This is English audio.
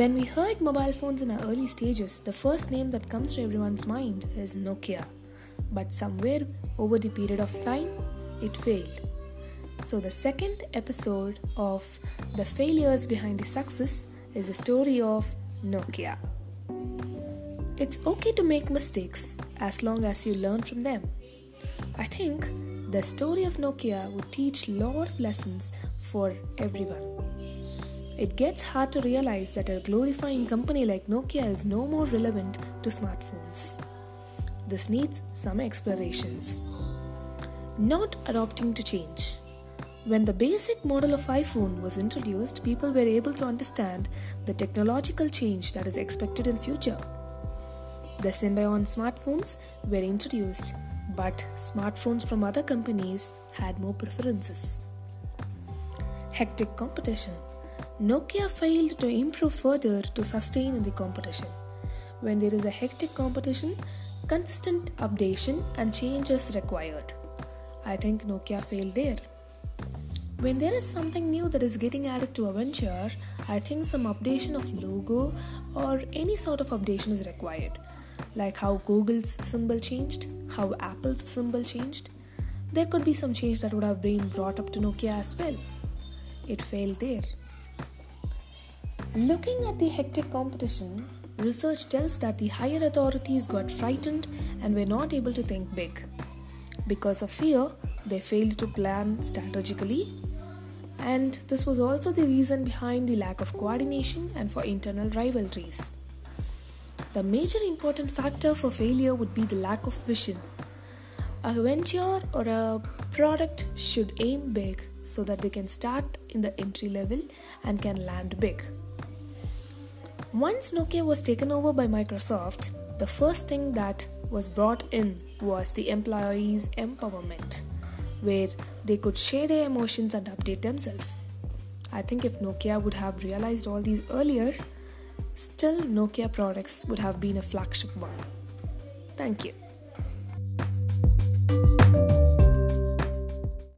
When we heard mobile phones in our early stages, the first name that comes to everyone's mind is Nokia. But somewhere over the period of time, it failed. So, the second episode of The Failures Behind the Success is the story of Nokia. It's okay to make mistakes as long as you learn from them. I think the story of Nokia would teach a lot of lessons for everyone. It gets hard to realize that a glorifying company like Nokia is no more relevant to smartphones. This needs some explorations. Not adopting to change. When the basic model of iPhone was introduced, people were able to understand the technological change that is expected in future. The Symbian smartphones were introduced, but smartphones from other companies had more preferences. Hectic competition. Nokia failed to improve further to sustain in the competition. When there is a hectic competition, consistent updation and change is required. I think Nokia failed there. When there is something new that is getting added to a venture, I think some updation of logo or any sort of updation is required. Like how Google's symbol changed, how Apple's symbol changed. There could be some change that would have been brought up to Nokia as well. It failed there. Looking at the hectic competition, research tells that the higher authorities got frightened and were not able to think big. Because of fear, they failed to plan strategically, and this was also the reason behind the lack of coordination and for internal rivalries. The major important factor for failure would be the lack of vision. A venture or a product should aim big so that they can start in the entry level and can land big. Once Nokia was taken over by Microsoft, the first thing that was brought in was the employees' empowerment, where they could share their emotions and update themselves. I think if Nokia would have realized all these earlier, still Nokia products would have been a flagship one. Thank you.